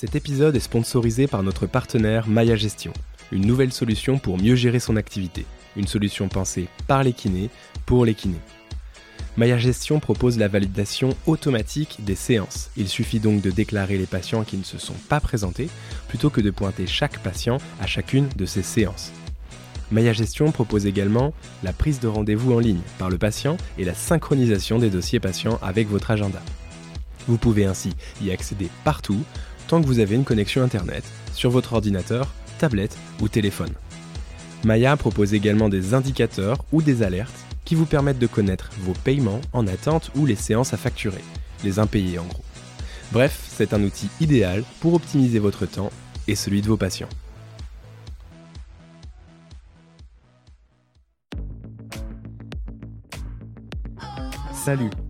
Cet épisode est sponsorisé par notre partenaire Maya Gestion, une nouvelle solution pour mieux gérer son activité. Une solution pensée par les kinés, pour les kinés. Maya Gestion propose la validation automatique des séances. Il suffit donc de déclarer les patients qui ne se sont pas présentés, plutôt que de pointer chaque patient à chacune de ces séances. Maya Gestion propose également la prise de rendez-vous en ligne par le patient et la synchronisation des dossiers patients avec votre agenda. Vous pouvez ainsi y accéder partout, tant que vous avez une connexion Internet, sur votre ordinateur, tablette ou téléphone. Maya propose également des indicateurs ou des alertes qui vous permettent de connaître vos paiements en attente ou les séances à facturer, les impayés en gros. Bref, c'est un outil idéal pour optimiser votre temps et celui de vos patients. Salut,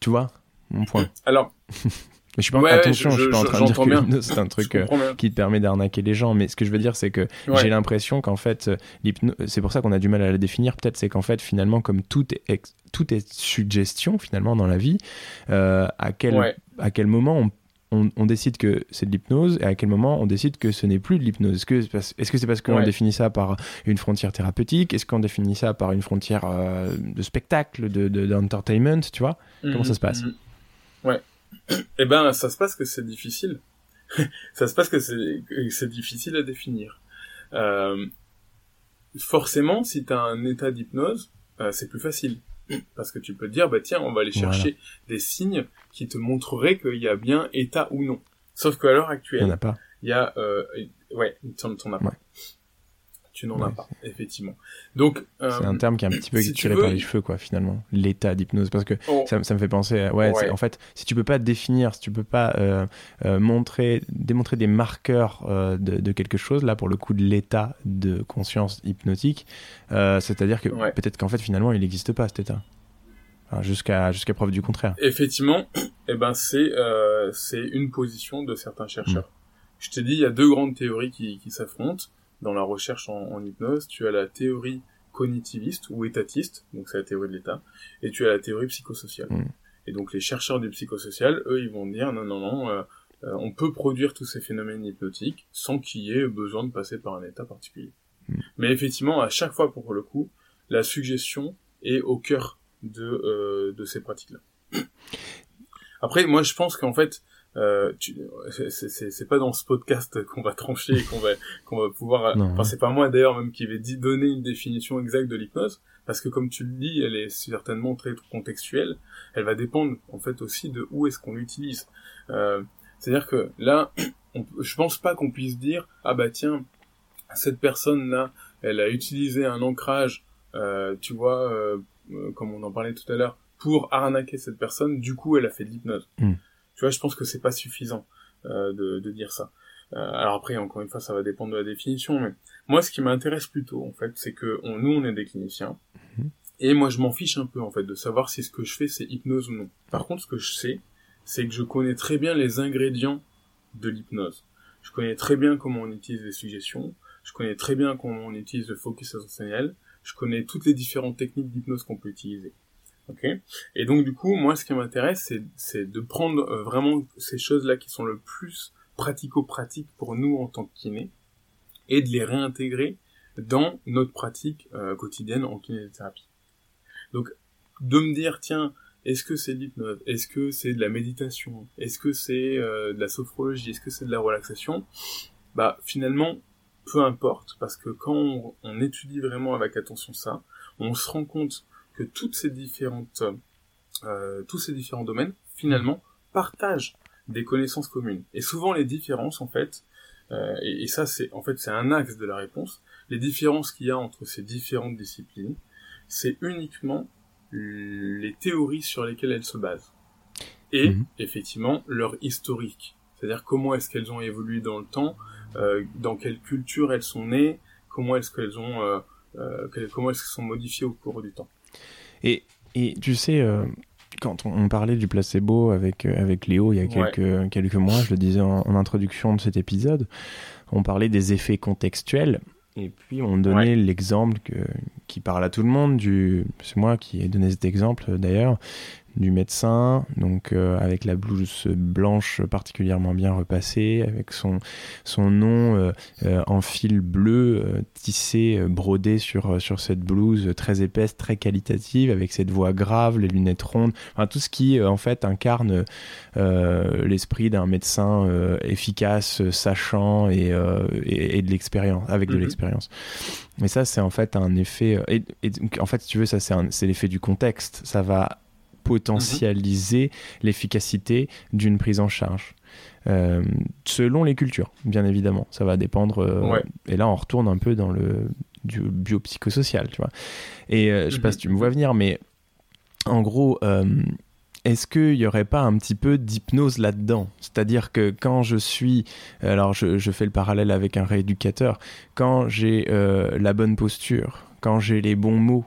Tu vois mon point. Alors, Mais je suis pas, Ouais, attention, je- je, suis pas en train de dire que bien. l'hypnose, c'est un truc euh, qui te permet d'arnaquer les gens. Mais ce que je veux dire, c'est que Ouais. j'ai l'impression qu'en fait, euh, c'est pour ça qu'on a du mal à la définir. Peut-être, c'est qu'en fait, finalement, comme tout est, ex- tout est suggestion finalement dans la vie, euh, à quel Ouais. à quel moment on, on- on décide que c'est de l'hypnose et à quel moment on décide que ce n'est plus de l'hypnose? Est-ce que c'est parce, que parce qu'on Ouais. définit ça par une frontière thérapeutique? Est-ce qu'on définit ça par une frontière euh, de spectacle, de, de- d'entertainment Tu vois? Comment ça se passe? Mhm. Ouais. Eh ben, ça se passe que c'est difficile. ça se passe que c'est que c'est difficile à définir. Euh, forcément, si tu as un état d'hypnose, euh, c'est plus facile. Parce que tu peux te dire, bah tiens, on va aller Voilà. chercher des signes qui te montreraient qu'il y a bien état ou non. Sauf qu'à l'heure Il n'y actuelle, en a pas. il y a... Euh, ouais, as pas. Ouais. Tu n'en as pas, effectivement. Donc... euh, C'est un terme qui est un petit peu si tiré veux, par les cheveux, quoi, finalement. L'état d'hypnose. Parce que oh, ça, ça me fait penser, à- ouais, en fait, si tu peux pas définir, si tu peux pas euh, euh, montrer, démontrer des marqueurs de, de quelque chose, là, pour le coup, de l'état de conscience hypnotique, c'est-à-dire que Ouais. peut-être qu'en fait, finalement, il n'existe pas, cet état. Enfin, jusqu'à jusqu'à preuve du contraire. Effectivement, eh ben c'est c'est une position de certains chercheurs. Je te dis, il y a deux grandes théories qui, qui s'affrontent dans la recherche en, en hypnose. Tu as la théorie cognitiviste ou étatiste, donc c'est la théorie de l'état, et tu as la théorie psychosociale. Mm. Et donc les chercheurs du psychosocial, eux, ils vont dire non, non, non, euh, euh, on peut produire tous ces phénomènes hypnotiques sans qu'il y ait besoin de passer par un état particulier. Mm. Mais effectivement, à chaque fois pour le coup, la suggestion est au cœur de, euh, de ces pratiques-là. Après, moi, je pense qu'en fait, euh, c'est- pas dans ce podcast qu'on va trancher et qu'on va qu'on va pouvoir. Non. Enfin, c'est pas moi d'ailleurs même qui vais donner une définition exacte de l'hypnose, parce que comme tu le dis, elle est certainement très contextuelle. Elle va dépendre en fait aussi de où est-ce qu'on l'utilise. Euh, C'est-à-dire que là, on, je pense pas qu'on puisse dire ah bah tiens, cette personne là, elle a utilisé un ancrage, euh, tu vois, euh, euh, comme on en parlait tout à l'heure, pour arnaquer cette personne. Du coup, elle a fait de l'hypnose. Mm. Tu vois, je pense que c'est pas suffisant euh, de, de dire ça. Euh, alors après, encore une fois, ça va dépendre de la définition, mais moi, ce qui m'intéresse plutôt, en fait, c'est que on, nous, on est des cliniciens, Mhm. et moi, je m'en fiche un peu, en fait, de savoir si ce que je fais, c'est hypnose ou non. Par contre, ce que je sais, c'est que je connais très bien les ingrédients de l'hypnose. Je connais très bien comment on utilise les suggestions, je connais très bien comment on utilise le focus attentionnel, je connais toutes les différentes techniques d'hypnose qu'on peut utiliser. Ok. Et donc du coup, moi, ce qui m'intéresse, c'est, de prendre euh, vraiment ces choses-là qui sont le plus pratico-pratiques pour nous en tant que kiné, et de les réintégrer dans notre pratique euh, quotidienne en kinésithérapie. Donc, de me dire, tiens, est-ce que c'est de l'hypnose? Est-ce que c'est de la méditation? Est-ce que c'est euh, de la sophrologie? Est-ce que c'est de la relaxation? Bah, finalement, peu importe, parce que quand on étudie vraiment avec attention ça, on se rend compte que toutes ces différentes, euh, tous ces différents domaines, finalement, partagent des connaissances communes. Et souvent, les différences, en fait, euh, et, et ça, c'est en fait, c'est un axe de la réponse. Les différences qu'il y a entre ces différentes disciplines, c'est uniquement les théories sur lesquelles elles se basent. Et Mhm. effectivement, leur historique C'est-à-dire comment est-ce qu'elles ont évolué dans le temps, euh, dans quelle culture elles sont nées, comment est-ce qu'elles ont, euh, euh, comment est-ce qu'elles sont modifiées au cours du temps. Et, et tu sais, quand on, parlait du placebo avec, avec Léo il y a quelques, quelques mois, je le disais en, introduction de cet épisode, on parlait des effets contextuels. Et puis on donnait l'exemple qui parle à tout le monde, du, c'est moi qui ai donné cet exemple d'ailleurs, du médecin, donc euh, avec la blouse blanche particulièrement bien repassée, avec son, son nom euh, euh, en fil bleu tissé, brodé sur, sur cette blouse très épaisse, très qualitative, avec cette voix grave, les lunettes rondes, enfin, tout ce qui en fait incarne l'esprit d'un médecin efficace, sachant et, et, de l'expérience, avec de mhm. l'expérience. Mais ça, c'est en fait un effet. Et, et, en fait, si tu veux, ça, c'est l'effet du contexte. Ça va potentialiser l'efficacité d'une prise en charge. Euh, selon les cultures, bien évidemment. Ça va dépendre. Euh, et là, on retourne un peu dans le du biopsychosocial, tu vois. Et euh, je sais pas mhm. si tu me vois venir, mais en gros, est-ce qu'il n'y aurait pas un petit peu d'hypnose là-dedans? C'est-à-dire que quand je suis, alors je, je, fais le parallèle avec un rééducateur, quand j'ai la bonne posture, quand j'ai les bons mots,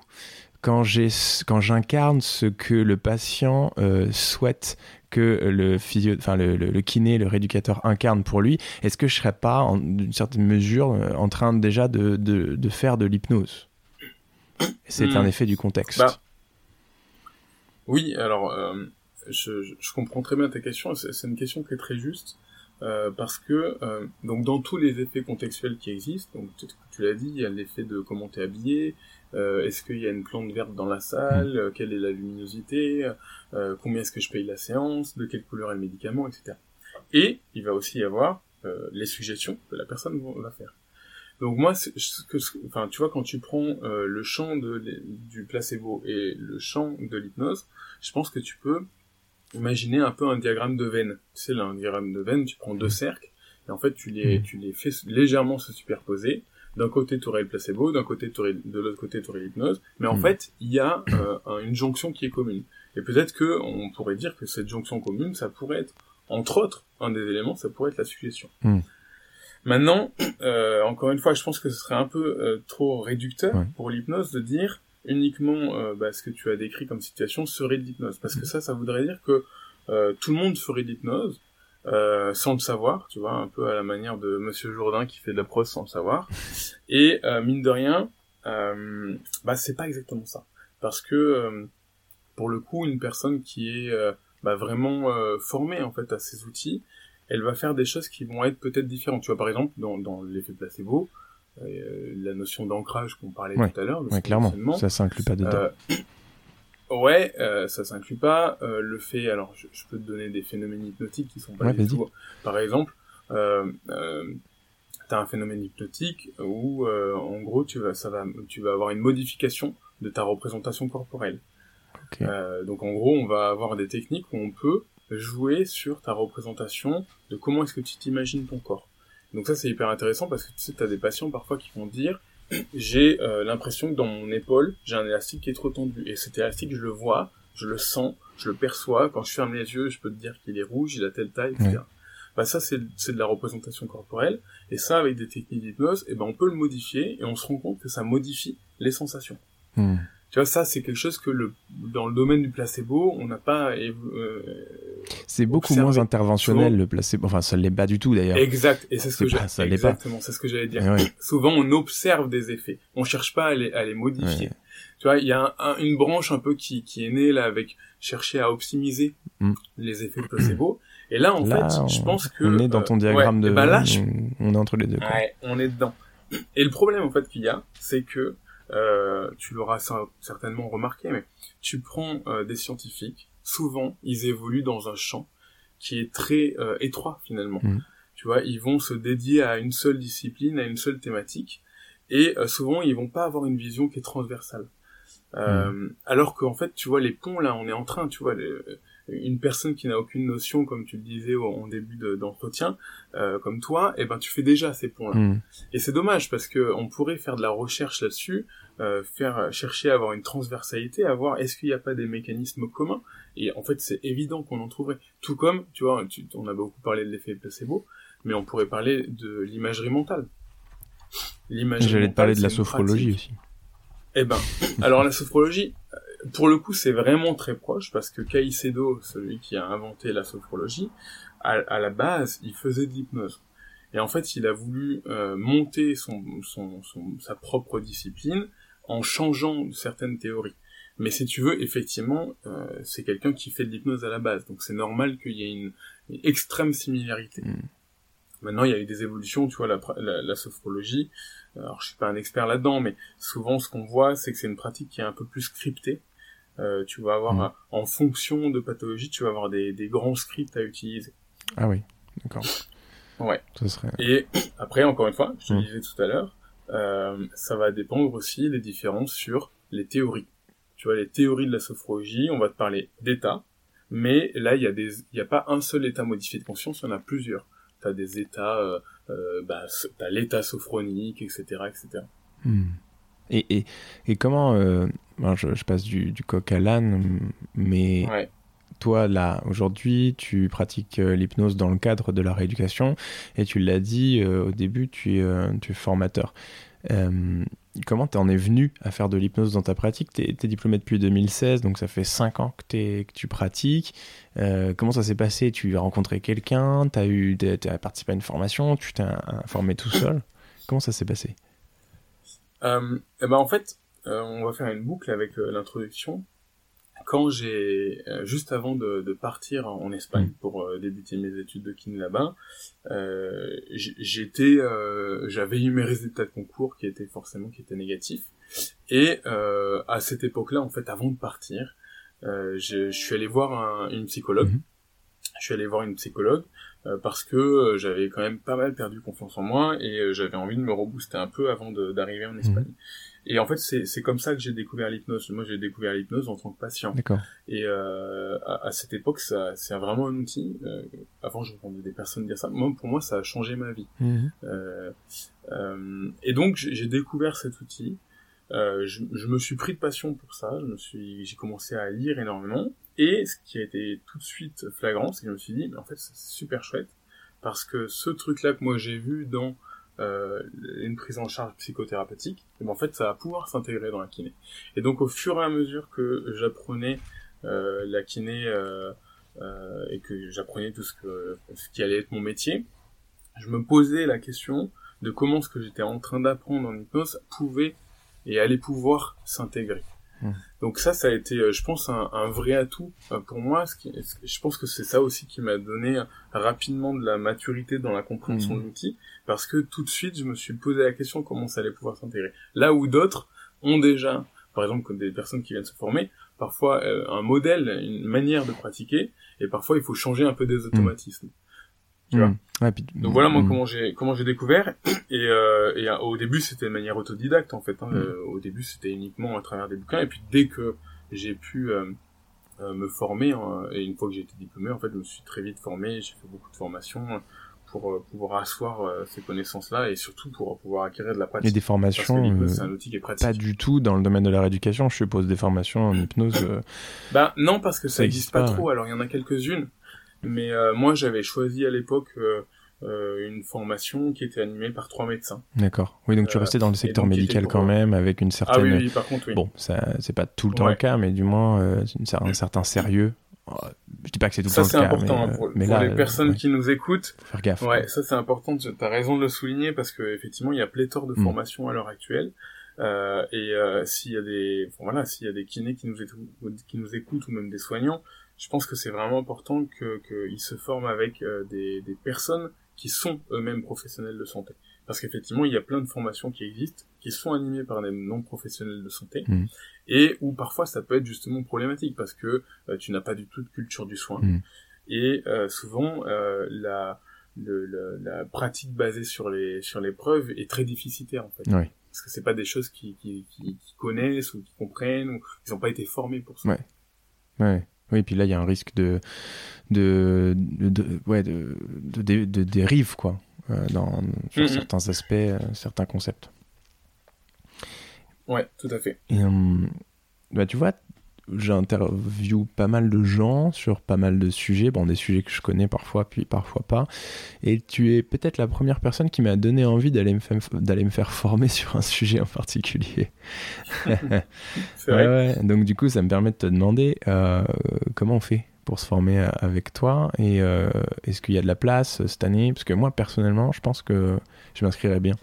quand j'incarne ce que le patient euh, souhaite que le physio, enfin le, le, kiné, le rééducateur incarne pour lui, est-ce que je serais pas, d'une certaine mesure, euh, en train déjà de, de, de faire de l'hypnose? C'est un hmm. effet du contexte. Bah, oui, alors euh, je, je, comprends très bien ta question. C'est une question qui est très juste. Euh, parce que euh, donc dans tous les effets contextuels qui existent, donc tu, tu l'as dit, il y a l'effet de comment t'es habillé, euh, est-ce qu'il y a une plante verte dans la salle, mm. quelle est la luminosité, combien est-ce que je paye la séance, de quelle couleur est le médicament, etc. Et il va aussi y avoir les suggestions que la personne va faire. Donc moi, ce que, enfin, tu vois, quand tu prends le champ de, du placebo et le champ de l'hypnose, je pense que tu peux imaginez un peu un diagramme de veine. Tu sais, là, un diagramme de veine, tu prends deux cercles, et en fait, tu les, mm. tu les fais légèrement se superposer. D'un côté, tu aurais le placebo, d'un côté, aurais, de l'autre côté, tu aurais l'hypnose. Mais en mm. fait, il y a euh, une jonction qui est commune. Et peut-être que on pourrait dire que cette jonction commune, ça pourrait être, entre autres, un des éléments, ça pourrait être la suggestion. Maintenant, euh, encore une fois, je pense que ce serait un peu euh, trop réducteur pour l'hypnose de dire uniquement euh, bah, ce que tu as décrit comme situation serait de l'hypnose. Parce que ça, ça voudrait dire que euh, tout le monde ferait de l'hypnose euh, sans le savoir, tu vois, un peu à la manière de Monsieur Jourdain qui fait de la prose sans le savoir. Et mine de rien, bah c'est pas exactement ça. Parce que pour le coup, une personne qui est bah, vraiment formée en fait à ces outils, elle va faire des choses qui vont être peut-être différentes. Tu vois, par exemple, dans, dans l'effet placebo, euh, la notion d'ancrage qu'on parlait tout à l'heure. Ouais, clairement. Ça s'inclut pas dedans. Euh, ouais, euh, ça s'inclut pas. le fait, alors je, peux te donner des phénomènes hypnotiques qui sont pas du tout. Par exemple, euh, t'as un phénomène hypnotique où, en gros, tu vas, ça va, tu vas avoir une modification de ta représentation corporelle. donc en gros, on va avoir des techniques où on peut jouer sur ta représentation de comment est-ce que tu t'imagines ton corps. Donc ça c'est hyper intéressant parce que tu sais, as des patients parfois qui vont dire j'ai euh, l'impression que dans mon épaule, j'ai un élastique qui est trop tendu. Et cet élastique, je le vois, je le sens, je le perçois. Quand je ferme les yeux, je peux te dire qu'il est rouge, il a telle taille, etc. Bah ça, c'est de la représentation corporelle. Et ça, avec des techniques d'hypnose, eh ben, on peut le modifier et on se rend compte que ça modifie les sensations. Hmm. Tu vois, ça, c'est quelque chose que le, dans le domaine du placebo, on n'a pas. Euh, c'est beaucoup moins interventionnel le placebo. Enfin, ça l'est pas du tout d'ailleurs. Exact. Et c'est ce que j'ai. Exactement, c'est ce que j'allais dire. Souvent, on observe des effets. On cherche pas à les, à les modifier. Tu vois, il y a une branche un peu qui, qui est née là avec chercher à optimiser mm. les effets placebo. Et là, en fait, je pense que on est dans ton euh, diagramme de. Ben là, on est entre les deux. Quoi. Ouais, on est dedans. Et le problème en fait qu'il y a, c'est que euh, tu l'auras certainement remarqué, mais tu prends euh, des scientifiques, souvent ils évoluent dans un champ qui est très euh, étroit finalement. Mm. Tu vois, ils vont se dédier à une seule discipline, à une seule thématique, et souvent ils vont pas avoir une vision qui est transversale. Mm. Alors qu'en fait, tu vois, les ponts là, on est en train, tu vois, une personne qui n'a aucune notion, comme tu le disais en début d'entretien, euh, comme toi, eh ben tu fais déjà ces points-là. Mm. Et c'est dommage parce que on pourrait faire de la recherche là-dessus, euh, faire chercher à avoir une transversalité, à voir est-ce qu'il n'y a pas des mécanismes communs. Et en fait, c'est évident qu'on en trouverait. Tout comme, tu vois, on a beaucoup parlé de l'effet placebo, mais on pourrait parler de l'imagerie mentale. J'allais te parler de la sophrologie aussi. Eh ben, alors la sophrologie, pour le coup, c'est vraiment très proche parce que Caicedo, celui qui a inventé la sophrologie, à, la base, il faisait de l'hypnose. Et en fait, il a voulu euh, monter son, son, sa propre discipline en changeant certaines théories. Mais si tu veux, effectivement, euh, c'est quelqu'un qui fait de l'hypnose à la base, donc c'est normal qu'il y ait une, extrême similarité. Mm. Maintenant, il y a eu des évolutions, tu vois, la, la, sophrologie. Alors, je suis pas un expert là-dedans, mais souvent, ce qu'on voit, c'est que c'est une pratique qui est un peu plus scriptée. Euh, tu vas avoir, mmh. en fonction de pathologie, tu vas avoir des, des grands scripts à utiliser. Ah oui, d'accord. Ouais. serait... Et après, encore une fois, je te mmh. disais tout à l'heure, euh, ça va dépendre aussi des différences sur les théories. Tu vois, les théories de la sophrologie, on va te parler d'état, mais là, il y a des, il n'y a pas un seul état modifié de conscience, il y en a plusieurs t'as des états, euh, euh, bah, t'as l'état sophronique, etc., etc. Hmm. Et, et, et, comment, euh, je, je, passe du, du coq à l'âne, mais toi, là, aujourd'hui, tu pratiques l'hypnose dans le cadre de la rééducation, et tu l'as dit au début, tu es, tu es formateur. Comment t'en es venu à faire de l'hypnose dans ta pratique? T'es es diplômé depuis 2016, donc ça fait 5 ans que, tu pratiques. Euh, comment ça s'est passé? Tu as rencontré quelqu'un? T'as eu, as participé à une formation? Tu t'es formé tout seul? Comment ça s'est passé? Euh, eh ben En fait, euh, on va faire une boucle avec l'introduction quand j'ai euh, juste avant de, de, partir en Espagne mm. pour euh, débuter mes études de kiné là-bas, euh, j'étais, euh, j'avais eu mes résultats de concours qui étaient forcément qui étaient négatifs. Et à cette époque-là, en fait, avant de partir, je, je, suis allé voir un, une psychologue. Mm-hmm. Je suis allé voir une psychologue parce que j'avais quand même pas mal perdu confiance en moi et j'avais envie de me rebooster un peu avant d'arriver en Espagne. Mm-hmm. Et en fait, c'est comme ça que j'ai découvert l'hypnose. Moi, j'ai découvert l'hypnose en tant que patient. D'accord. Et euh, à, à, cette époque, ça, c'est vraiment un outil. Euh, avant, j'entendais des personnes dire ça. Moi, pour moi, ça a changé ma vie. Mhm. Euh, euh, et donc, j'ai découvert cet outil. Euh, je, je, me suis pris de passion pour ça. Je me suis, j'ai commencé à lire énormément. Et ce qui a été tout de suite flagrant, c'est que je me suis dit, mais en fait, c'est super chouette parce que ce truc-là que moi j'ai vu dans euh, une prise en charge psychothérapeutique, et ben en fait ça va pouvoir s'intégrer dans la kiné. Et donc au fur et à mesure que j'apprenais euh, la kiné euh, euh, et que j'apprenais tout ce, que, ce qui allait être mon métier, je me posais la question de comment ce que j'étais en train d'apprendre en hypnose pouvait et allait pouvoir s'intégrer. Mmh. Donc ça, ça a été, euh, je pense, un, un vrai atout euh, pour moi. Ce qui, je pense que c'est ça aussi qui m'a donné rapidement de la maturité dans la compréhension mmh. de l'outil, parce que tout de suite, je me suis posé la question comment ça allait pouvoir s'intégrer. Là où d'autres ont déjà, par exemple, comme des personnes qui viennent se former, parfois euh, un modèle, une manière de pratiquer, et parfois il faut changer un peu des mmh. Automatismes. Mmh. Donc voilà moi mmh. comment j'ai comment j'ai découvert et, euh, et euh, au début c'était de manière autodidacte en fait. Hein. Mmh. Euh, au début c'était uniquement à travers des bouquins et puis dès que j'ai pu euh, me former hein, et une fois que j'ai été diplômé en fait je me suis très vite formé. J'ai fait beaucoup de formations pour pouvoir asseoir ces connaissances-là et surtout pour pouvoir acquérir de la pratique. Et des formations, c'est un outil qui est pratique. Pas du tout dans le domaine de la rééducation, je suppose, des formations en hypnose. Bah non, parce que ça, n'existe pas, trop. Alors il y en a quelques-unes, mais euh, moi, j'avais choisi à l'époque euh, euh, une formation qui était animée par trois médecins. D'accord. Oui, donc tu restais dans le secteur médical quand même, avec une certaine. Ah oui, oui par contre, oui. Bon, ça, c'est pas tout le temps le cas, mais du moins euh, un certain sérieux. Oh, je dis pas que c'est tout le temps le cas. Ça, c'est important pour, mais pour les personnes qui nous écoutent. Faire gaffe. Ouais, ça, c'est important. Tu as raison de le souligner parce que effectivement, il y a pléthore de mm. formations à l'heure actuelle. Euh, et euh, s'il y a des, voilà, s'il y a des kinés qui nous, qui nous écoutent ou même des soignants, je pense que c'est vraiment important qu'ils que se forment avec euh, des, des, personnes qui sont eux-mêmes professionnels de santé. Parce qu'effectivement, il y a plein de formations qui existent, qui sont animées par des non-professionnels de santé, mmh. et où parfois ça peut être justement problématique, parce que euh, tu n'as pas du tout de culture du soin. Mmh. Et euh, souvent, euh, la, le, le, la pratique basée sur les, sur les preuves est très déficitaire, en fait. Oui. Parce que c'est pas des choses qu'ils qui, qui, qui, connaissent ou qui comprennent, ou ils n'ont pas été formés pour ça. Ouais. Ouais. Oui, puis là, il y a un risque de, de, de, ouais, de, de, dérive, quoi, euh, dans, sur mm-hmm. certains aspects, euh, certains concepts. Ouais, tout à fait. Et, hum, bah, tu vois, j'interviewe pas mal de gens sur pas mal de sujets, bon des sujets que je connais parfois puis parfois pas, et tu es peut-être la première personne qui m'a donné envie d'aller me, faire former sur un sujet en particulier. C'est vrai. Donc du coup ça me permet de te demander euh, comment on fait pour se former avec toi et euh, est-ce qu'il y a de la place cette année? Parce que moi personnellement je pense que je m'inscrirais bien.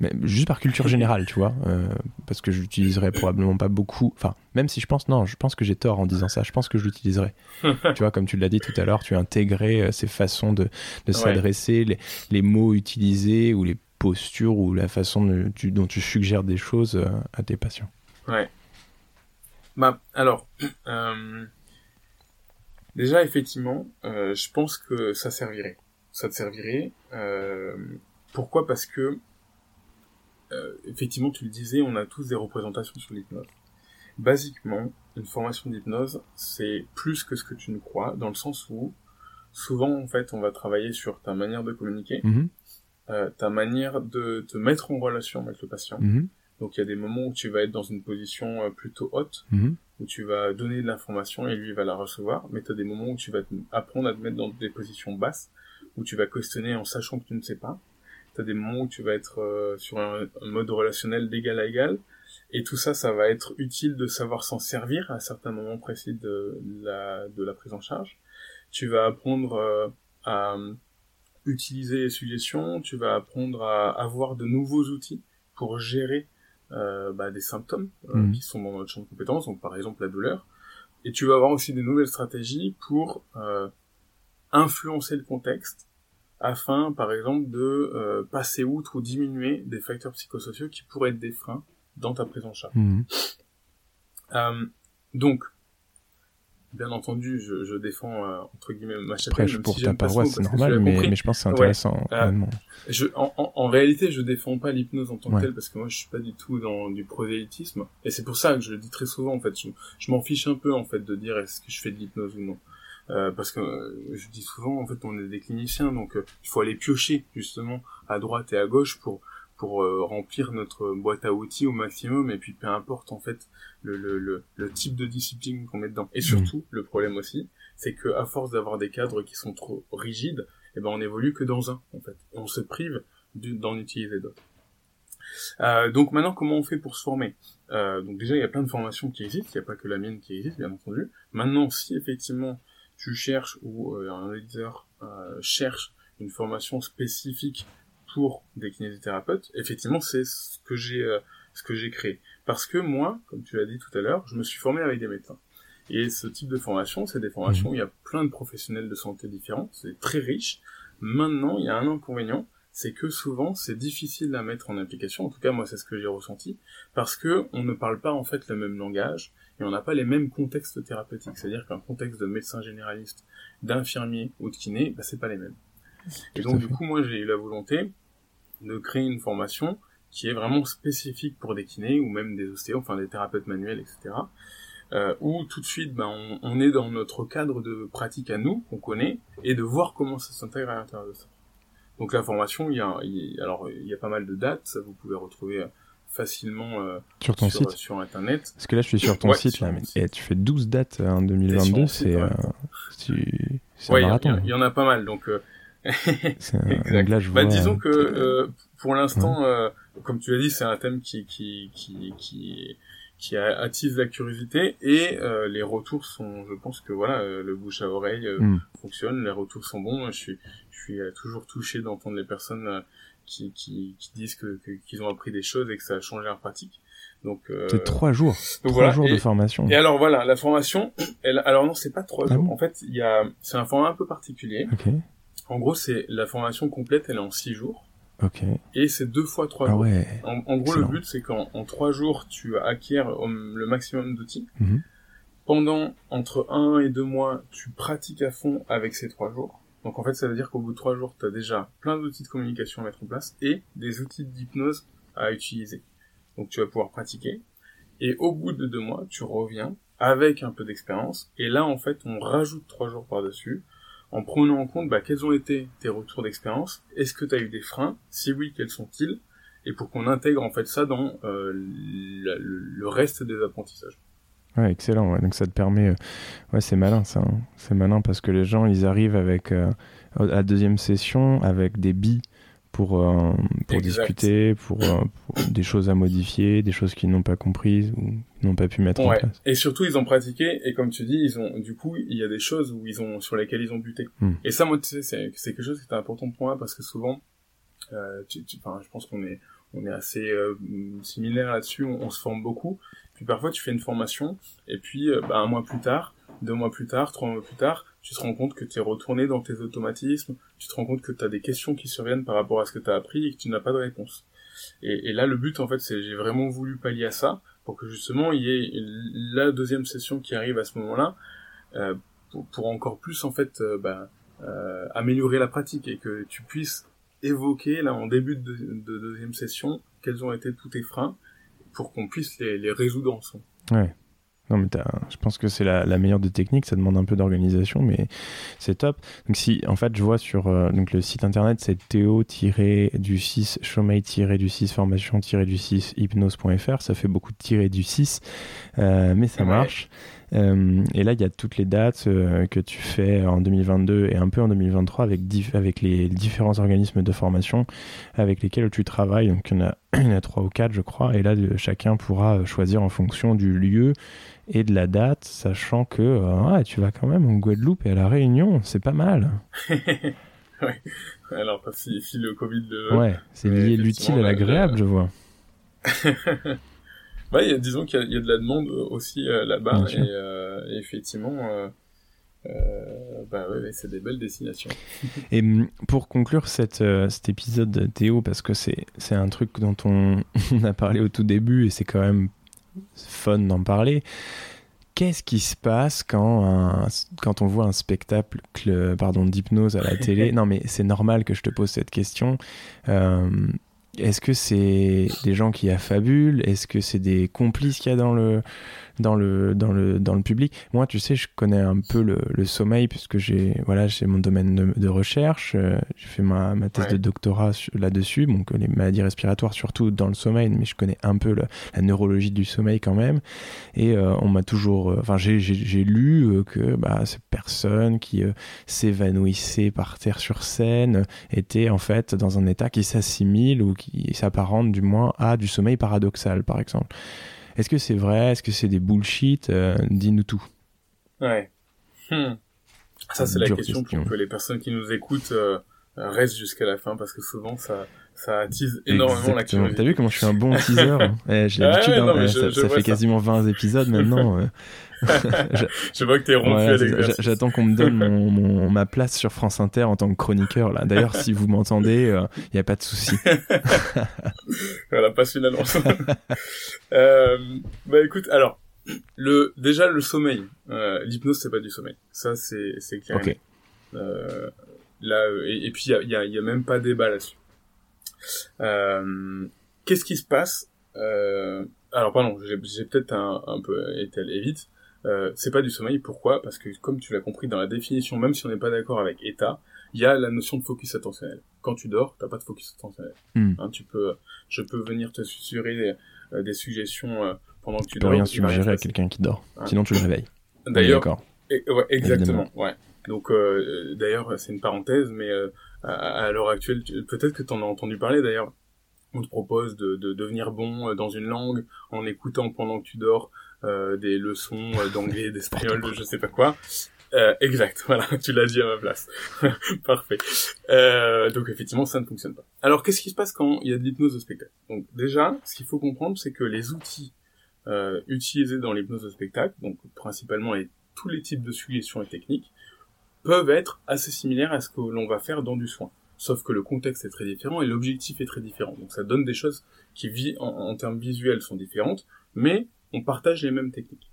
Mais juste par culture générale, tu vois, euh, parce que je l'utiliserai probablement pas beaucoup. Enfin, même si je pense, non, je pense que j'ai tort en disant ça. Je pense que je l'utiliserai. tu vois, comme tu l'as dit tout à l'heure, tu as intégré euh, ces façons de, de s'adresser, les, les, mots utilisés ou les postures ou la façon dont tu suggères des choses euh, à tes patients. Ouais. Bah, alors, déjà, effectivement, je pense que ça servirait. Ça te servirait. pourquoi? Parce que effectivement, tu le disais, on a tous des représentations sur l'hypnose. Basiquement, une formation d'hypnose, c'est plus que ce que tu ne crois, dans le sens où souvent, en fait, on va travailler sur ta manière de communiquer, mhm. euh, ta manière de te mettre en relation avec le patient. Mhm. Donc, il y a des moments où tu vas être dans une position euh, plutôt haute, mhm. où tu vas donner de l'information et lui va la recevoir, mais tu as des moments où tu vas apprendre à te mettre dans des positions basses, où tu vas questionner en sachant que tu ne sais pas t'as des moments où tu vas être euh, sur un, mode relationnel d'égal à égal, et tout ça, ça va être utile de savoir s'en servir à certains moments précis de la, de la prise en charge. Tu vas apprendre euh, à utiliser les suggestions, tu vas apprendre à avoir de nouveaux outils pour gérer euh, bah, des symptômes mmh. qui sont dans notre champ de compétences, donc par exemple la douleur. Et tu vas avoir aussi des nouvelles stratégies pour influencer le contexte afin, par exemple, de euh, passer outre ou diminuer des facteurs psychosociaux qui pourraient être des freins dans ta prise en charge. Mhm. Euh, donc, bien entendu, je, je défends euh, entre guillemets ma chapelle. Après, pour ta paroisse, c'est normal, mais, mais, je pense que c'est intéressant. je, en, en, en, réalité, je défends pas l'hypnose en tant que telle parce que moi, je suis pas du tout dans du prosélytisme, et c'est pour ça que je le dis très souvent. En fait, je, je m'en fiche un peu en fait de dire est-ce que je fais de l'hypnose ou non. Euh, parce que euh, je dis souvent en fait on est des cliniciens donc euh, il faut aller piocher justement à droite et à gauche pour pour remplir notre boîte à outils au maximum. Et puis peu importe en fait le, le, le, type de discipline qu'on met dedans. Et surtout le problème aussi c'est que à force d'avoir des cadres qui sont trop rigides et eh ben on évolue que dans un en fait. On se prive d'en utiliser d'autres. Euh, donc maintenant, comment on fait pour se former? Euh, Donc déjà, il y a plein de formations qui existent, il n'y a pas que la mienne qui existe, bien entendu. Maintenant, si effectivement tu cherches ou euh, un éditeur euh, cherche une formation spécifique pour des kinésithérapeutes, effectivement, c'est ce que j'ai euh, ce que j'ai créé. Parce que moi, comme tu l'as dit tout à l'heure, je me suis formé avec des médecins. Et ce type de formation, c'est des formations où il y a plein de professionnels de santé différents, c'est très riche. Maintenant, il y a un inconvénient, c'est que souvent c'est difficile à mettre en application. En tout cas, moi, c'est ce que j'ai ressenti, parce que on ne parle pas en fait le même langage et on n'a pas les mêmes contextes thérapeutiques. C'est-à-dire qu'un contexte de médecin généraliste, d'infirmier ou de kiné, bah, c'est pas les mêmes. Et donc, du coup, moi, j'ai eu la volonté de créer une formation qui est vraiment spécifique pour des kinés ou même des ostéos, enfin des thérapeutes manuels, etc. Euh, où tout de suite, ben, on, on, est dans notre cadre de pratique à nous, qu'on connaît, et de voir comment ça s'intègre à l'intérieur de ça. Donc la formation, il y a, il alors il y a pas mal de dates, ça vous pouvez retrouver facilement euh, sur ton site. sur internet. Parce que là je suis sur ton site là. et tu fais 12 dates en 2022 c'est euh, ouais, il y, en a pas mal donc euh... là, je bah, disons que euh, pour l'instant comme tu l'as dit c'est un thème qui qui qui qui qui attise la curiosité et les retours sont je pense que voilà le bouche à oreille hmm. fonctionne les retours sont bons je suis je suis toujours touché d'entendre les personnes qui, qui, qui disent que qu'ils ont appris des choses et que ça a changé leur pratique. Donc euh, c'est trois jours, trois jours de formation. Et alors voilà, la formation, elle, alors non, c'est pas trois ah jours. en fait, il y a, c'est un format un peu particulier. Okay. En gros, c'est la formation complète, elle est en six jours. Ok. Et c'est deux fois trois ah jours. Ouais. En, en gros, le but, c'est qu'en en trois jours, tu acquiers le maximum d'outils. Mhm. Pendant entre un et deux mois, tu pratiques à fond avec ces trois jours. Donc en fait, ça veut dire qu'au bout de trois jours, tu as déjà plein d'outils de communication à mettre en place et des outils d'hypnose à utiliser. Donc tu vas pouvoir pratiquer. Et au bout de deux mois, tu reviens avec un peu d'expérience. Et là, en fait, on rajoute trois jours par-dessus en prenant en compte bah, quels ont été tes retours d'expérience. Est-ce que tu as eu des freins Si oui, quels sont-ils Et pour qu'on intègre en fait ça dans euh, le, reste des apprentissages. Ouais, excellent. Donc ça te permet, euh, ouais, c'est malin ça. Hein. C'est malin parce que les gens, ils arrivent avec euh, à la deuxième session avec des billes pour, euh, pour discuter, pour, euh, pour, des choses à modifier, des choses qu'ils n'ont pas comprises ou n'ont pas pu mettre en place. Et surtout, ils ont pratiqué, et comme tu dis, ils ont, du coup, il y a des choses où ils ont, sur lesquelles ils ont buté. Hmm. Et ça, moi, tu sais, c'est, c'est quelque chose qui est important pour moi parce que souvent, euh, tu, tu, je pense qu'on est, on est assez similaire là-dessus, on, on, se forme beaucoup. Puis parfois, tu fais une formation, et puis, bah, un mois plus tard, deux mois plus tard, trois mois plus tard, tu te rends compte que tu es retourné dans tes automatismes, tu te rends compte que tu as des questions qui surviennent par rapport à ce que tu as appris et que tu n'as pas de réponse. Et, là, le but, en fait, c'est j'ai vraiment voulu pallier à ça pour que justement il y ait la deuxième session qui arrive à ce moment-là euh, pour, pour, encore plus, en fait, euh, bah, euh, améliorer la pratique et que tu puisses évoquer là en début de, de deuxième session quels ont été tous tes freins pour qu'on puisse les, les résoudre ensemble. Ouais. Non, mais je pense que c'est la, la, meilleure des techniques. Ça demande un peu d'organisation, mais c'est top. Donc, si, en fait, je vois sur euh, donc le site internet, c'est théo-du6, chômei-du6, formation-du6, hypnose.fr. Ça fait beaucoup de tirer du 6, euh, mais ça marche. Euh, et là, il y a toutes les dates euh, que tu fais en 2022 et un peu en 2023 avec, avec les différents organismes de formation avec lesquels tu travailles. Donc, il y en a, il y en a trois ou quatre, je crois. Et là, chacun pourra choisir en fonction du lieu et de la date, sachant que euh, tu vas quand même en Guadeloupe et à La Réunion, c'est pas mal. ouais. Alors, si, si le Covid le Ouais, c'est lié l'utile à l'agréable, je vois. bah, y a, disons qu'il y, y, a de la demande aussi euh, là-bas, et, euh, et, effectivement, euh, euh, bah ouais, c'est des belles destinations. et pour conclure cette, cet épisode, Théo, parce que c'est un truc dont on, on a parlé au tout début, et c'est quand même fun d'en parler. Qu'est-ce qui se passe quand, quand on voit un spectacle pardon, d'hypnose à la télé? Non, mais c'est normal que je te pose cette question. Euh, est-ce que c'est des gens qui affabulent? Est-ce que c'est des complices qu'il y a dans le, dans le, dans le, dans le public. Moi, tu sais, je connais un peu le, le sommeil puisque j'ai, voilà, c'est mon domaine de, de recherche. Euh, j'ai fait ma, ma thèse de doctorat là-dessus, donc les maladies respiratoires surtout dans le sommeil, mais je connais un peu la neurologie du sommeil quand même. Et euh, on m'a toujours, euh, enfin, j'ai, j'ai, lu que bah, ces personnes qui s'évanouissaient par terre sur scène étaient en fait dans un état qui s'assimile ou qui s'apparente du moins à du sommeil paradoxal, par exemple. Est-ce que c'est vrai? Est-ce que c'est des bullshit? Euh, Dis-nous tout. Ouais. Hmm. Ça, c'est la question, pour que les personnes qui nous écoutent euh, restent jusqu'à la fin parce que souvent, ça, ça attise énormément la curiosité. T'as vu comment je suis un bon teaser hein eh, J'ai l'habitude, hein. ça, fait quasiment 20 épisodes maintenant. je, vois que t'es rompu J'attends qu'on me donne mon, ma place sur France Inter en tant que chroniqueur. là. D'ailleurs, si vous m'entendez, il euh, n'y a pas de souci. voilà, passe une annonce. euh, bah écoute, alors, le déjà le sommeil. Euh, L'hypnose, c'est pas du sommeil. Ça, c'est clair. Euh, là, et, et puis il y a, y, a, y a, même pas débat là-dessus. Euh, Qu'est-ce qui se passe euh, Alors pardon, j'ai peut-être un, un peu été allé vite. Euh, c'est pas du sommeil. Pourquoi? Parce que comme tu l'as compris dans la définition, même si on n'est pas d'accord avec état, il y a la notion de focus attentionnel. Quand tu dors, t'as pas de focus attentionnel. Hmm. Hein, tu peux, je peux venir te susurrer des, euh, des suggestions euh, pendant que tu, tu dors. rien suggérer à quelqu'un qui dort. Hein. Sinon, tu le réveilles. D'ailleurs, ouais, exactement. Ouais. Donc, euh, d'ailleurs, c'est une parenthèse, mais à, à l'heure actuelle, peut-être que tu en as entendu parler. D'ailleurs, on te propose de, de devenir bon dans une langue en écoutant pendant que tu dors euh, des leçons euh, d'anglais, d'espagnol, de je sais pas quoi. Euh, exact, voilà, tu l'as dit à ma place. Parfait. Euh, donc effectivement, ça ne fonctionne pas. Alors, qu'est-ce qui se passe quand il y a de l'hypnose de spectacle? Donc déjà, ce qu'il faut comprendre, c'est que les outils euh, utilisés dans l'hypnose de spectacle, donc principalement et tous les types de suggestions et techniques, peuvent être assez similaires à ce que l'on va faire dans du soin. Sauf que le contexte est très différent et l'objectif est très différent. Donc ça donne des choses qui, en, en termes visuels, sont différentes, mais on partage les mêmes techniques.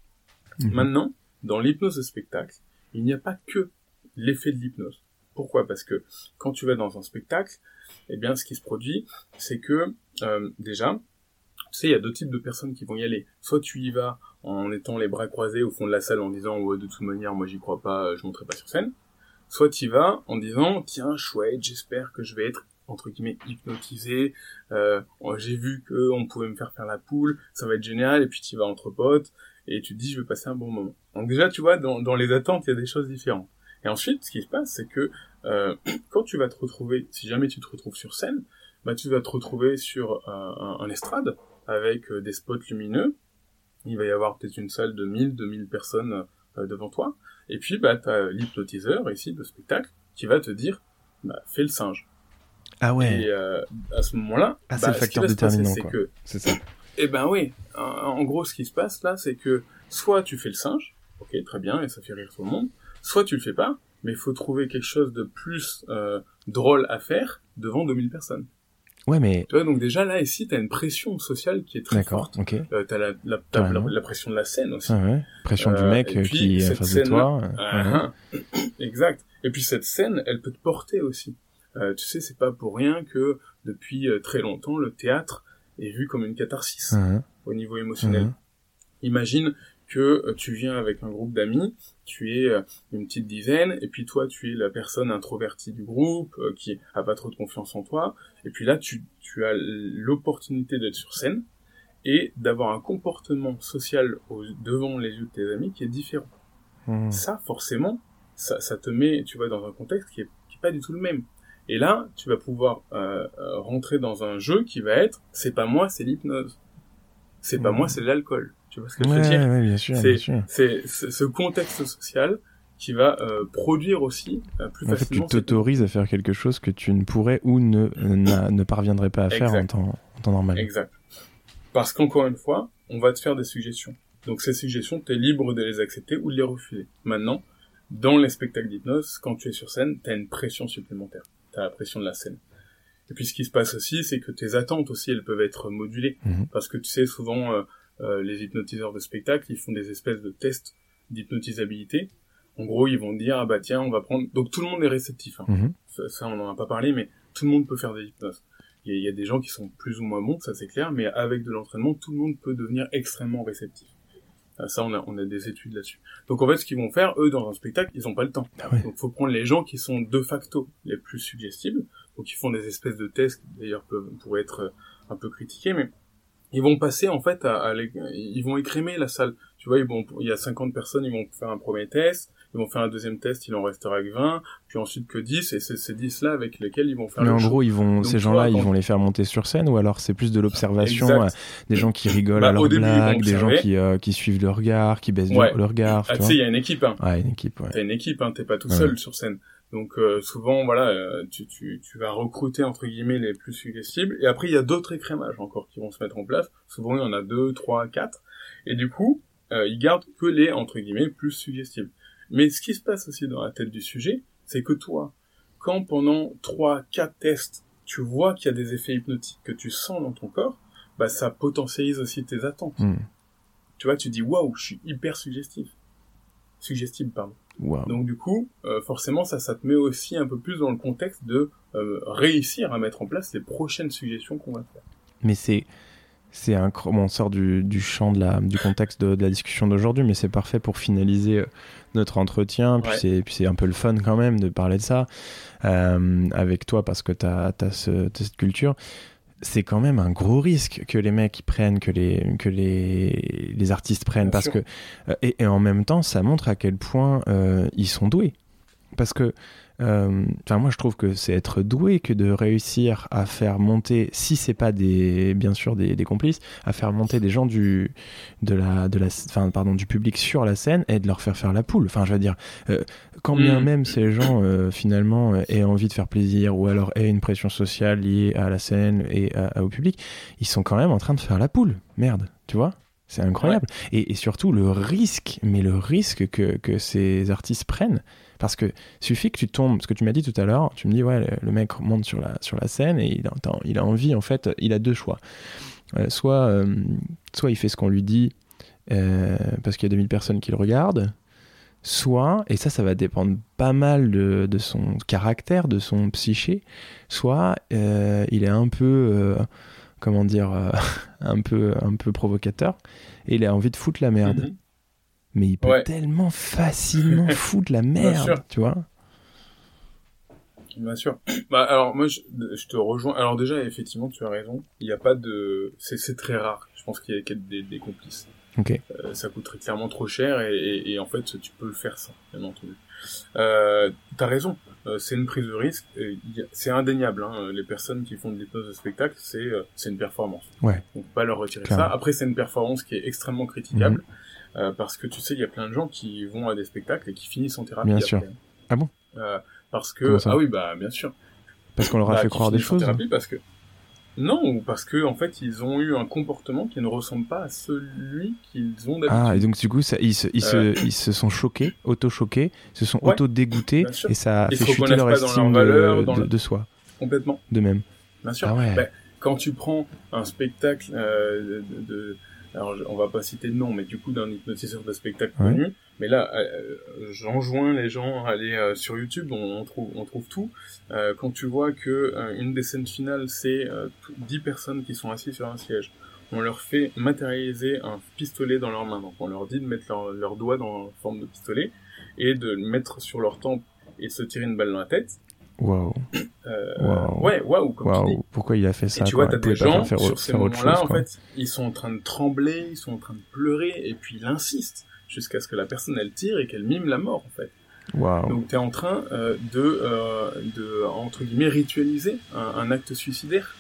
Mhm. Maintenant, dans l'hypnose de spectacle, il n'y a pas que l'effet de l'hypnose. Pourquoi? Parce que quand tu vas dans un spectacle, eh bien, ce qui se produit, c'est que euh, déjà, Tu sais, il y a deux types de personnes qui vont y aller. Soit tu y vas en étant les bras croisés au fond de la salle en disant ouais de toute manière moi j'y crois pas, je monterai pas sur scène. Soit tu y vas en disant tiens chouette, j'espère que je vais être entre guillemets hypnotisé. Euh, j'ai vu que on pouvait me faire faire la poule, ça va être génial. Et puis tu vas entre potes et tu te dis je vais passer un bon moment. Donc déjà tu vois dans, les attentes il y a des choses différentes. Et ensuite ce qui se passe c'est que euh, quand tu vas te retrouver, si jamais tu te retrouves sur scène, bah tu vas te retrouver sur un, un, estrade avec euh, des spots lumineux. Il va y avoir peut-être une salle de 1000, 2000 personnes euh, devant toi. Et puis bah t'as l'hypnotiseur ici de spectacle qui va te dire bah fais le singe ah ouais. Et euh, à ce moment-là, ah, c'est bah, le facteur déterminant. C'est que, c'est ça. Eh ben oui. En, gros, ce qui se passe là, c'est que soit tu fais le singe, ok, très bien, et ça fait rire tout le monde. Soit tu le fais pas, mais il faut trouver quelque chose de plus euh, drôle à faire devant 2000 personnes. Ouais, mais. Tu vois, donc déjà là, ici, t'as une pression sociale qui est très forte. ok. Euh, t'as la, la, la, pression de la scène aussi. Ah ouais. Pression du mec qui est face de toi. Ah, exact. Et puis cette scène, elle peut te porter aussi. Euh, tu sais, c'est pas pour rien que depuis euh, très longtemps, le théâtre est vu comme une catharsis au niveau émotionnel. Imagine que euh, tu viens avec un groupe d'amis, tu es une petite dizaine, et puis toi tu es la personne introvertie du groupe, qui a pas trop de confiance en toi, et puis là tu, tu as l'opportunité d'être sur scène et d'avoir un comportement social devant les yeux de tes amis qui est différent. Uh-huh. Ça, forcément, ça, ça te met, tu vois, dans un contexte qui est, qui est pas du tout le même. Et là, tu vas pouvoir euh, euh, rentrer dans un jeu qui va être c'est pas moi, c'est l'hypnose. C'est pas moi, c'est l'alcool. Tu vois ce que je veux dire ouais, bien sûr, C'est ce contexte social qui va euh, produire aussi euh, plus en facilement. Fait, tu t'autorises à faire quelque chose que tu ne pourrais ou ne, ne parviendrais pas à faire en temps, en temps normal. Exact. Parce qu'encore une fois, on va te faire des suggestions. Donc ces suggestions, tu es libre de les accepter ou de les refuser. Maintenant, dans les spectacles d'hypnose, quand tu es sur scène, tu as une pression supplémentaire t'as la pression de la scène. Et puis ce qui se passe aussi, c'est que tes attentes aussi, elles peuvent être modulées. Mhm. Parce que tu sais, souvent, euh, euh, les hypnotiseurs de spectacle, ils font des espèces de tests d'hypnotisabilité. En gros, ils vont dire, ah bah tiens, on va prendre... Donc tout le monde est réceptif. Hein. Mhm. ça, on n'en a pas parlé, mais tout le monde peut faire des hypnoses. Il y, a des gens qui sont plus ou moins bons, ça c'est clair, mais avec de l'entraînement, tout le monde peut devenir extrêmement réceptif. Euh, ça, on a, on a des études là-dessus. Donc en fait, ce qu'ils vont faire, eux, dans un spectacle, ils ont pas le temps. Ah Donc faut prendre les gens qui sont de facto les plus suggestibles, donc ils font des espèces de tests, qui d'ailleurs peuvent pourraient être euh, un peu critiqués, mais ils vont passer en fait à, ils vont écrémer la salle. Tu vois, ils vont, il y a 50 personnes, ils vont faire un premier test, ils vont faire un deuxième test, il en restera que 20, puis ensuite que 10, et c'est ces 10 là avec lesquels ils vont faire Mais en gros, ils vont, ces gens-là, ils vont les faire monter sur scène, ou alors c'est plus de l'observation, euh, des gens qui rigolent bah, à leur blague, des gens qui, euh, qui suivent le regard, qui baissent le regard. Ah, tu sais, il y a une équipe, hein. Ouais, une équipe, ouais. T'as une équipe, hein, t'es pas tout seul sur scène. Donc euh, souvent, voilà, euh, tu, tu, tu vas recruter entre guillemets les plus suggestibles. Et après, il y a d'autres écrémages encore qui vont se mettre en place. Souvent, il y en a deux, trois, quatre. Et du coup, euh, ils gardent que les entre guillemets plus suggestibles. Mais ce qui se passe aussi dans la tête du sujet, c'est que toi, quand pendant trois, quatre tests, tu vois qu'il y a des effets hypnotiques que tu sens dans ton corps, bah ça potentialise aussi tes attentes. Hmm. Tu vois, tu dis waouh, je suis hyper suggestif, suggestible pardon. Donc du coup, euh, forcément, ça, ça te met aussi un peu plus dans le contexte de euh, réussir à mettre en place les prochaines suggestions qu'on va faire. Mais c'est c'est un on sort du, du, champ de la, du contexte de, la discussion d'aujourd'hui, mais c'est parfait pour finaliser euh, notre entretien. Puis c'est puis c'est un peu le fun quand même de parler de ça avec toi parce que tu as, as, cette culture c'est quand même un gros risque que les mecs prennent, que les, que les, les artistes prennent, parce que euh, et, en même temps, ça montre à quel point euh, ils sont doués. Parce que euh, moi, je trouve que c'est être doué que de réussir à faire monter, si c'est pas des, bien sûr des, complices, à faire monter des gens du, de la, de la, enfin, pardon, du public sur la scène et de leur faire faire la poule. Enfin, je veux dire, euh, quand bien mm. même ces gens euh, finalement aient envie de faire plaisir ou alors aient une pression sociale liée à la scène et au public, ils sont quand même en train de faire la poule. Merde, tu vois? C'est incroyable. Et, et, surtout le risque, mais le risque que, que ces artistes prennent, parce que suffit que tu tombes, ce que tu m'as dit tout à l'heure, tu me dis, ouais, le, mec monte sur la, sur la scène et il a, il a envie, en fait, il a deux choix. Euh, soit, euh, soit il fait ce qu'on lui dit euh, parce qu'il y a 2000 personnes qui le regardent, soit, et ça, ça va dépendre pas mal de, de son caractère, de son psyché, soit il est un peu comment dire, un peu, un peu provocateur, et il a envie de foutre la merde. Mhm. Mais il peut Ouais. tellement facilement foutre la merde, tu vois. Bien sûr. Bah alors moi je, je te rejoins. Alors déjà effectivement tu as raison. Il n'y a pas de. C'est très rare. Je pense qu'il y a qu'il y a des, des complices. Ok. Euh, ça coûterait clairement trop cher et, et, et en fait tu peux le faire sans, bien entendu. Euh, T'as raison. Euh, c'est une prise de risque. C'est indéniable. Hein. Les personnes qui font de l'hypnose de spectacle, c'est euh, c'est une performance. Ouais. On peut pas leur retirer Clairement. ça. Après c'est une performance qui est extrêmement critiquable. euh, parce que tu sais, il y a plein de gens qui vont à des spectacles et qui finissent en thérapie. Bien après. sûr. Ah bon? Euh, Parce que ah oui bah bien sûr. Parce qu'on leur a Bah, fait croire des finissent en choses. thérapie parce que non, ou parce que en fait ils ont eu un comportement qui ne ressemble pas à celui qu'ils ont d'habitude. Ah, et donc du coup, ça, ils, se, ils, Euh. se, ils se sont choqués, auto-choqués, se sont Ouais, auto-dégoûtés, et ça a fait chuter leur estime de, valeurs, dans de- le- de soi, Complètement, de même. bien sûr. Ah ouais. Bah, quand tu prends un spectacle euh, de, de- alors on va pas citer de nom, mais du coup d'un hypnotiseur de spectacle Ouais. connu. Mais là, euh, j'enjoins les gens à aller euh, sur YouTube, on, on trouve on trouve tout. Euh, quand tu vois que euh, une des scènes finales, c'est euh, tout- 10 personnes qui sont assises sur un siège. On leur fait matérialiser un pistolet dans leurs mains. Donc on leur dit de mettre leur, leur doigt dans la forme de pistolet et de le mettre sur leur tempe et se tirer une balle dans la tête. Waouh, Euh, Wow. Ouais, waouh, waouh, pourquoi il a fait ça Et tu vois, t'as des gens faire, sur ces moments-là, en fait, ils sont en train de trembler, ils sont en train de pleurer, et puis il insiste jusqu'à ce que la personne elle tire et qu'elle mime la mort, en fait. Waouh. Donc t'es en train euh, de, euh, de entre guillemets ritualiser un, un acte suicidaire.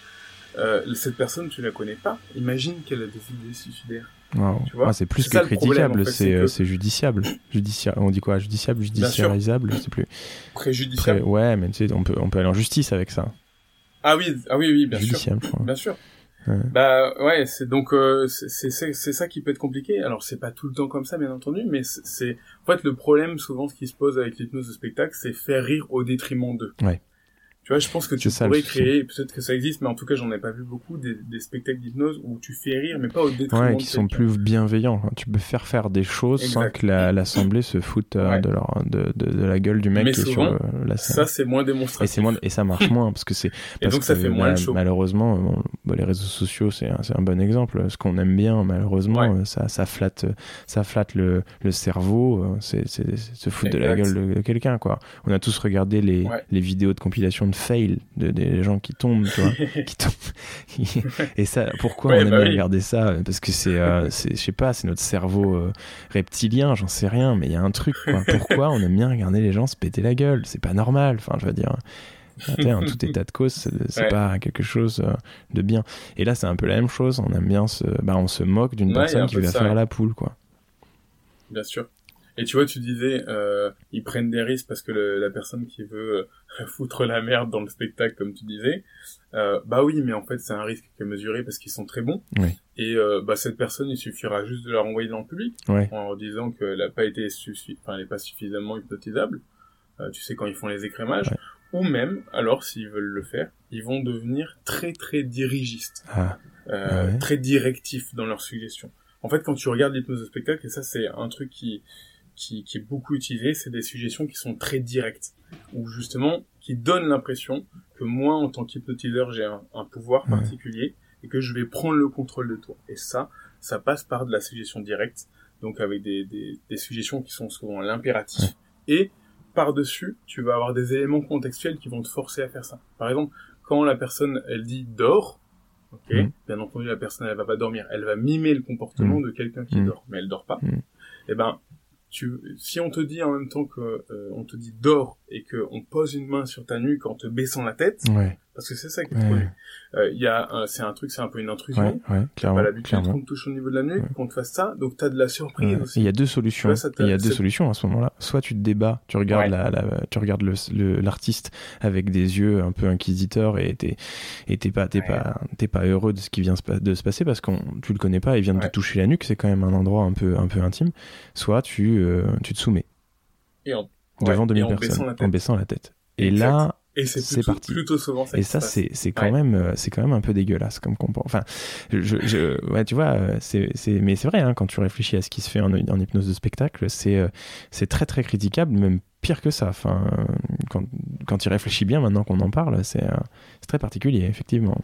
Euh, cette personne, tu la connais pas. Imagine qu'elle a des idées suicidaires. Ah, c'est plus que critiquable, en fait, c'est c'est que- euh, c'est judiciable. Judicia... On dit quoi? Judiciable, judiciarisable, je sais plus. Préjudiciable. Ouais, mais tu sais, on peut, on peut aller en justice avec ça. Ah oui, ah oui, oui, bien sûr. Judiciable. Bien sûr. Ouais. Bah ouais, c'est donc euh, c'est ça qui peut être compliqué. Alors c'est pas tout le temps comme ça, bien entendu, mais c'est- c'est en fait le problème souvent ce qui se pose avec l'hypnose de spectacle, c'est faire rire au détriment d'eux. Ouais. Tu vois, je pense que tu ça, pourrais créer, peut-être que ça existe, mais en tout cas j'en ai pas vu beaucoup des, des spectacles d'hypnose où tu fais rire, mais pas au détriment Ouais, de qui sont plus bienveillants. quoi. Tu peux faire faire des choses sans que la- l'assemblée se foute euh, Ouais. de, leur, de, de, de la gueule du mec Mais qui est sur euh, la scène. Ça c'est moins Et démonstratif. c'est moins et ça marche moins parce que c'est Et donc ça que, fait moins bah, le show. malheureusement bon, bah, les réseaux sociaux c'est un, un bon exemple ce qu'on aime bien malheureusement Ouais. euh, ça ça flatte ça flatte le, le cerveau euh, c'est se foutre de la gueule de, de quelqu'un quoi on a tous regardé les les vidéos de compilation de fail de des gens qui tombent tu vois qui tombent et ça pourquoi Ouais, on aime bah bien oui. regarder ça? Parce que c'est euh, je sais pas c'est notre cerveau euh, reptilien j'en sais rien mais il y a un truc quoi pourquoi on aime bien regarder les gens se péter la gueule? C'est pas normal enfin je veux dire en tout état de cause, c'est Ouais. pas quelque chose euh, de bien. Et là, c'est un peu la même chose. On aime bien se, bah, on se moque d'une Ouais, personne qui va faire la poule, quoi. Bien sûr. Et tu vois, tu disais, euh, ils prennent des risques parce que le- la personne qui veut euh, foutre la merde dans le spectacle, comme tu disais, euh, bah oui, mais en fait, c'est un risque qui est mesuré parce qu'ils sont très bons. Oui. Et euh, bah cette personne, il suffira juste de la renvoyer dans le public Ouais. en leur disant qu'elle n'a pas été suffi enfin, elle n'est pas suffisamment hypnotisable. Euh, tu sais quand ils font les écrémages. Ou même, alors s'ils veulent le faire, ils vont devenir très très dirigistes Ah, euh, Ah très directifs dans leurs suggestions. En fait, quand tu regardes l'hypnose de spectacle, et ça c'est un truc qui, qui, qui est beaucoup utilisé, c'est des suggestions qui sont très directes, ou justement qui donnent l'impression que moi, en tant qu'hypnotiseur, j'ai un, un pouvoir particulier et que je vais prendre le contrôle de toi. Et ça, ça passe par de la suggestion directe, donc avec des, des, des suggestions qui sont souvent l'impératif. Et par-dessus, tu vas avoir des éléments contextuels qui vont te forcer à faire ça. Par exemple, quand la personne, elle dit dors, ok, Mhm. bien entendu, la personne, elle va pas dormir, elle va mimer le comportement de quelqu'un qui Mhm. dort, mais elle dort pas. Et ben, tu, si on te dit en même temps que euh, on te dit dors et que on pose une main sur ta nuque en te baissant la tête, parce que c'est ça qui est produit. Euh, Il y a, c'est un truc, c'est un peu une intrusion. ouais, ouais, clairement, pas l'habitude qu'on te touche au niveau de la nuque, qu'on te fasse ça, donc t'as de la surprise aussi. Il y a deux solutions. Il y a deux solutions à ce moment-là. Soit tu te débats, tu regardes la, la- tu regardes le, le- l'artiste avec des yeux un peu inquisiteurs et t'es, et t'es pas, t'es pas, t'es pas heureux de ce qui vient de se passer parce qu'on, tu le connais pas, il vient de te toucher la nuque, c'est quand même un endroit un peu, un peu intime. Soit tu, euh, tu te soumets Et, en- devant ouais, 2000 et en personnes baissant en baissant la tête. Et Exact. là, Et c'est plutôt, parti. plutôt souvent ça et ça, c'est, c'est quand Ouais. même, euh, c'est quand même un peu dégueulasse comme comportement. Enfin, je, je, ouais, tu vois, euh, c'est, c'est, mais c'est vrai, hein, quand tu réfléchis à ce qui se fait en, en hypnose de spectacle, c'est, euh, c'est très très critiquable, même pire que ça. Enfin, quand, quand il réfléchit bien, maintenant qu'on en parle, c'est très particulier, effectivement.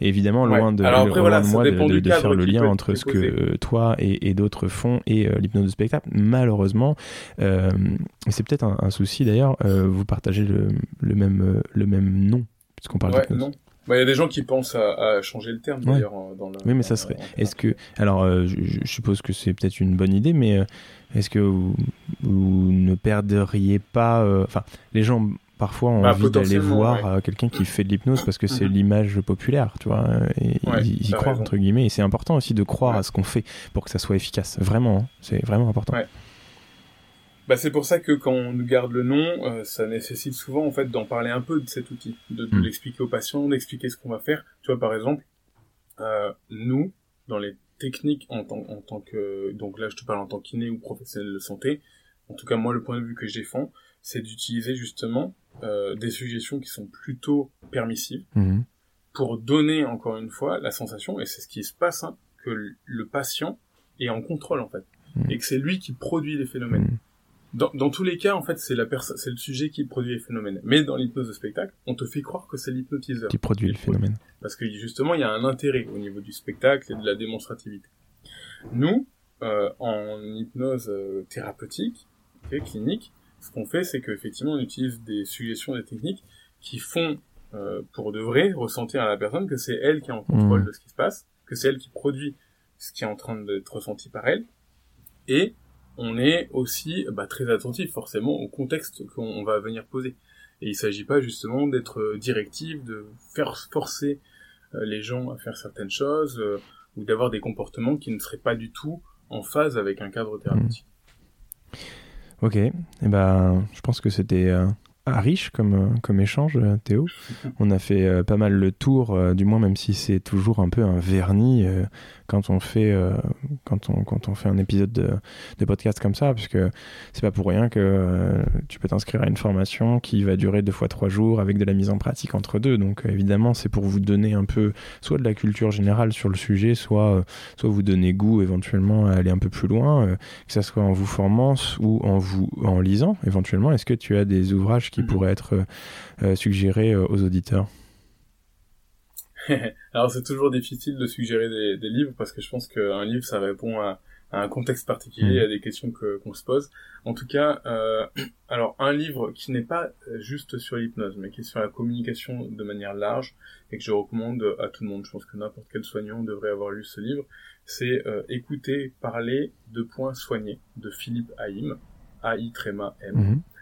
Et évidemment, loin de, moi de, faire le lien entre ce que toi et, d'autres font et l'hypnose de spectacle, malheureusement, c'est peut-être un, souci d'ailleurs, vous partagez le, le, même, le même nom, puisqu'on parle d'hypnose. Bah, il y a des gens qui pensent à, changer le terme d'ailleurs dans le. Oui, mais ça serait. Est-ce que alors, euh, je, suppose que c'est peut-être une bonne idée, mais euh, est-ce que vous, ne perdriez pas euh, Enfin, les gens parfois ont bah, envie d'aller voir quelqu'un qui fait de l'hypnose parce que c'est mhm. l'image populaire, tu vois, et ils y croient entre guillemets. Et c'est important aussi de croire à ce qu'on fait pour que ça soit efficace. Vraiment, hein, c'est vraiment important. Bah, c'est pour ça que quand on garde le nom, euh, ça nécessite souvent en fait d'en parler un peu de cet outil, de, hmm. l'expliquer aux patients, d'expliquer ce qu'on va faire. Tu vois par exemple, euh, nous dans les techniques en tant, en tant que donc là je te parle en tant qu'iné ou professionnel de santé. En tout cas moi le point de vue que je défends, c'est d'utiliser justement euh, des suggestions qui sont plutôt permissives hmm. pour donner encore une fois la sensation et c'est ce qui se passe hein, que le patient est en contrôle en fait hmm. et que c'est lui qui produit les phénomènes. Dans, dans, tous les cas, en fait, c'est la personne, c'est le sujet qui produit les phénomènes. Mais dans l'hypnose de spectacle, on te fait croire que c'est l'hypnotiseur qui produit le phénomène. Parce que justement, il y a un intérêt au niveau du spectacle et de la démonstrativité. Nous, euh, en hypnose euh, thérapeutique, clinique, ce qu'on fait, c'est qu'effectivement, on utilise des suggestions, des techniques qui font, euh, pour de vrai, ressentir à la personne que c'est elle qui est en contrôle mmh. de ce qui se passe, que c'est elle qui produit ce qui est en train d'être ressenti par elle, et on est aussi bah, très attentif forcément au contexte qu'on va venir poser. Et il s'agit pas justement d'être euh, directif, de faire forcer euh, les gens à faire certaines choses euh, ou d'avoir des comportements qui ne seraient pas du tout en phase avec un cadre thérapeutique. Ok, et eh ben, je pense que c'était riche comme, euh, comme échange, euh, Théo. On a fait euh, pas mal le tour, du moins même si c'est toujours un peu un vernis quand on fait quand on quand on fait un épisode de, de podcast comme ça, puisque c'est pas pour rien que tu peux t'inscrire à une formation qui va durer deux fois trois jours avec de la mise en pratique entre deux. Donc évidemment, c'est pour vous donner un peu soit de la culture générale sur le sujet, soit soit vous donner goût éventuellement à aller un peu plus loin, que ça soit en vous formant ou en vous en lisant éventuellement. Est-ce que tu as des ouvrages qui mhm. pourrait être euh, euh, suggéré euh, aux auditeurs Alors c'est toujours difficile de suggérer des, livres parce que je pense qu'un livre ça répond à, un contexte particulier, mhm. à des questions que qu'on se pose. En tout cas, alors un livre qui n'est pas juste sur l'hypnose, mais qui est sur la communication de manière large et que je recommande à tout le monde. Je pense que n'importe quel soignant devrait avoir lu ce livre. C'est Écouter, parler de points soignés de Philippe Haïm, A-I-M. Mhm. Euh,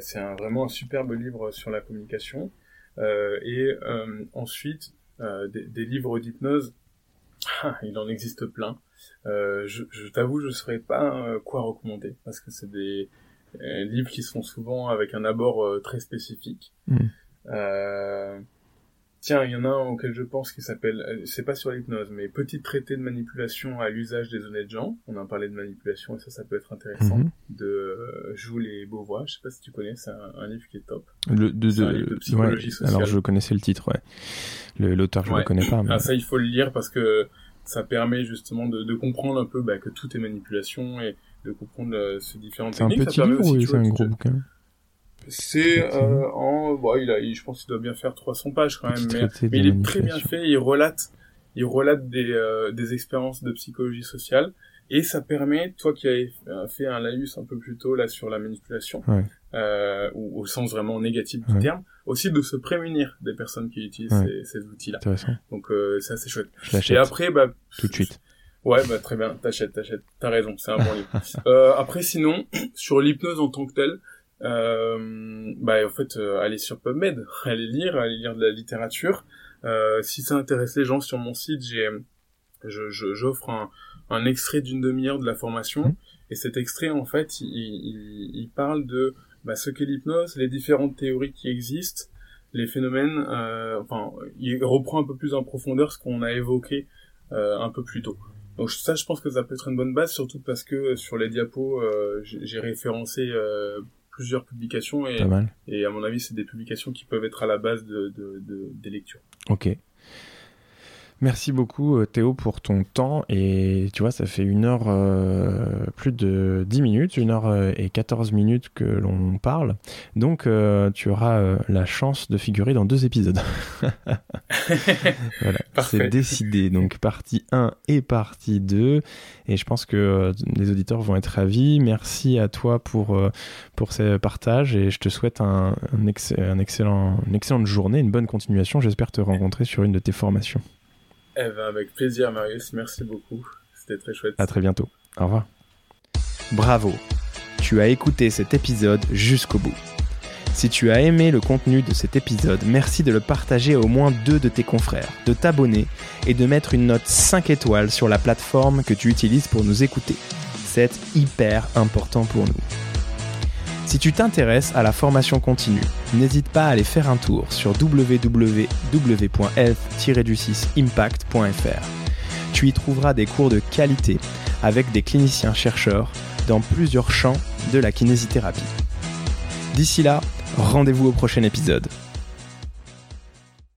c'est un, vraiment un superbe livre sur la communication. Euh, et euh, ensuite, des, livres d'hypnose, ah, il en existe plein. je, je t'avoue, je ne saurais pas quoi recommander parce que c'est des livres qui sont souvent avec un abord très spécifique. Mmh. Tiens, il y en a un auquel je pense qui s'appelle, euh, c'est pas sur l'hypnose, mais Petit traité de manipulation à l'usage des honnêtes gens. On a parlé de manipulation et ça, ça peut être intéressant. Mhm. De euh, Joule et Beauvois. Je sais pas si tu connais, c'est un, livre qui est top. Le, de, un livre de psychologie sociale. Alors je connaissais le titre, ouais. L'auteur, je ne le connais pas. Mais... Ah, ça, il faut le lire parce que ça permet justement de, de comprendre un peu bah, que tout est manipulation et de comprendre euh, ces différentes techniques. C'est un petit livre ou c'est un gros bouquin? C'est euh, en, bon, il a, je pense qu'il doit bien faire 300 pages quand même, mais, il est très bien fait. Il relate, il relate des, euh, des expériences de psychologie sociale et ça permet, toi qui avais fait un laïus un peu plus tôt là sur la manipulation, euh, ou au sens vraiment négatif du terme, aussi de se prémunir des personnes qui utilisent ces, ces outils-là. Donc euh, c'est assez chouette. Et après, bah tout de suite. Ouais, bah très bien, t'achètes, t'achètes, t'as raison, c'est un bon livre. euh, après, sinon, sur l'hypnose en tant que telle, euh, bah en fait euh, allez sur PubMed, allez lire, allez lire de la littérature. Euh, si ça intéresse les gens sur mon site, j'ai je, j'offre un, un extrait d'une demi-heure de la formation mmh. et cet extrait en fait il, il, il parle de bah, ce qu'est l'hypnose, les différentes théories qui existent, les phénomènes, euh, enfin il reprend un peu plus en profondeur ce qu'on a évoqué euh, un peu plus tôt. Donc ça, je pense que ça peut être une bonne base, surtout parce que sur les diapos, euh, j'ai référencé euh, plusieurs publications et, et à mon avis, c'est des publications qui peuvent être à la base de, de, des lectures. Ok. Merci beaucoup euh, Théo pour ton temps et tu vois ça fait une heure euh, plus de 10 minutes, une heure euh, et 14 minutes que l'on parle donc tu auras la chance de figurer dans deux épisodes. voilà, c'est décidé donc partie 1 et partie 2 et je pense que les auditeurs vont être ravis. Merci à toi pour, pour ces partages et je te souhaite un, un, un excellent, une excellente journée, une bonne continuation. J'espère te rencontrer sur une de tes formations. Eh ben, avec plaisir, Marius. Merci beaucoup. C'était très chouette. À très bientôt. Au revoir. Bravo. Tu as écouté cet épisode jusqu'au bout. Si tu as aimé le contenu de cet épisode, merci de le partager à au moins deux de tes confrères, de t'abonner et de mettre une note 5 étoiles sur la plateforme que tu utilises pour nous écouter. C'est hyper important pour nous. Si tu t'intéresses à la formation continue, n'hésite pas à aller faire un tour sur www.health-impact.fr. Tu y trouveras des cours de qualité avec des cliniciens chercheurs dans plusieurs champs de la kinésithérapie. D'ici là, rendez-vous au prochain épisode.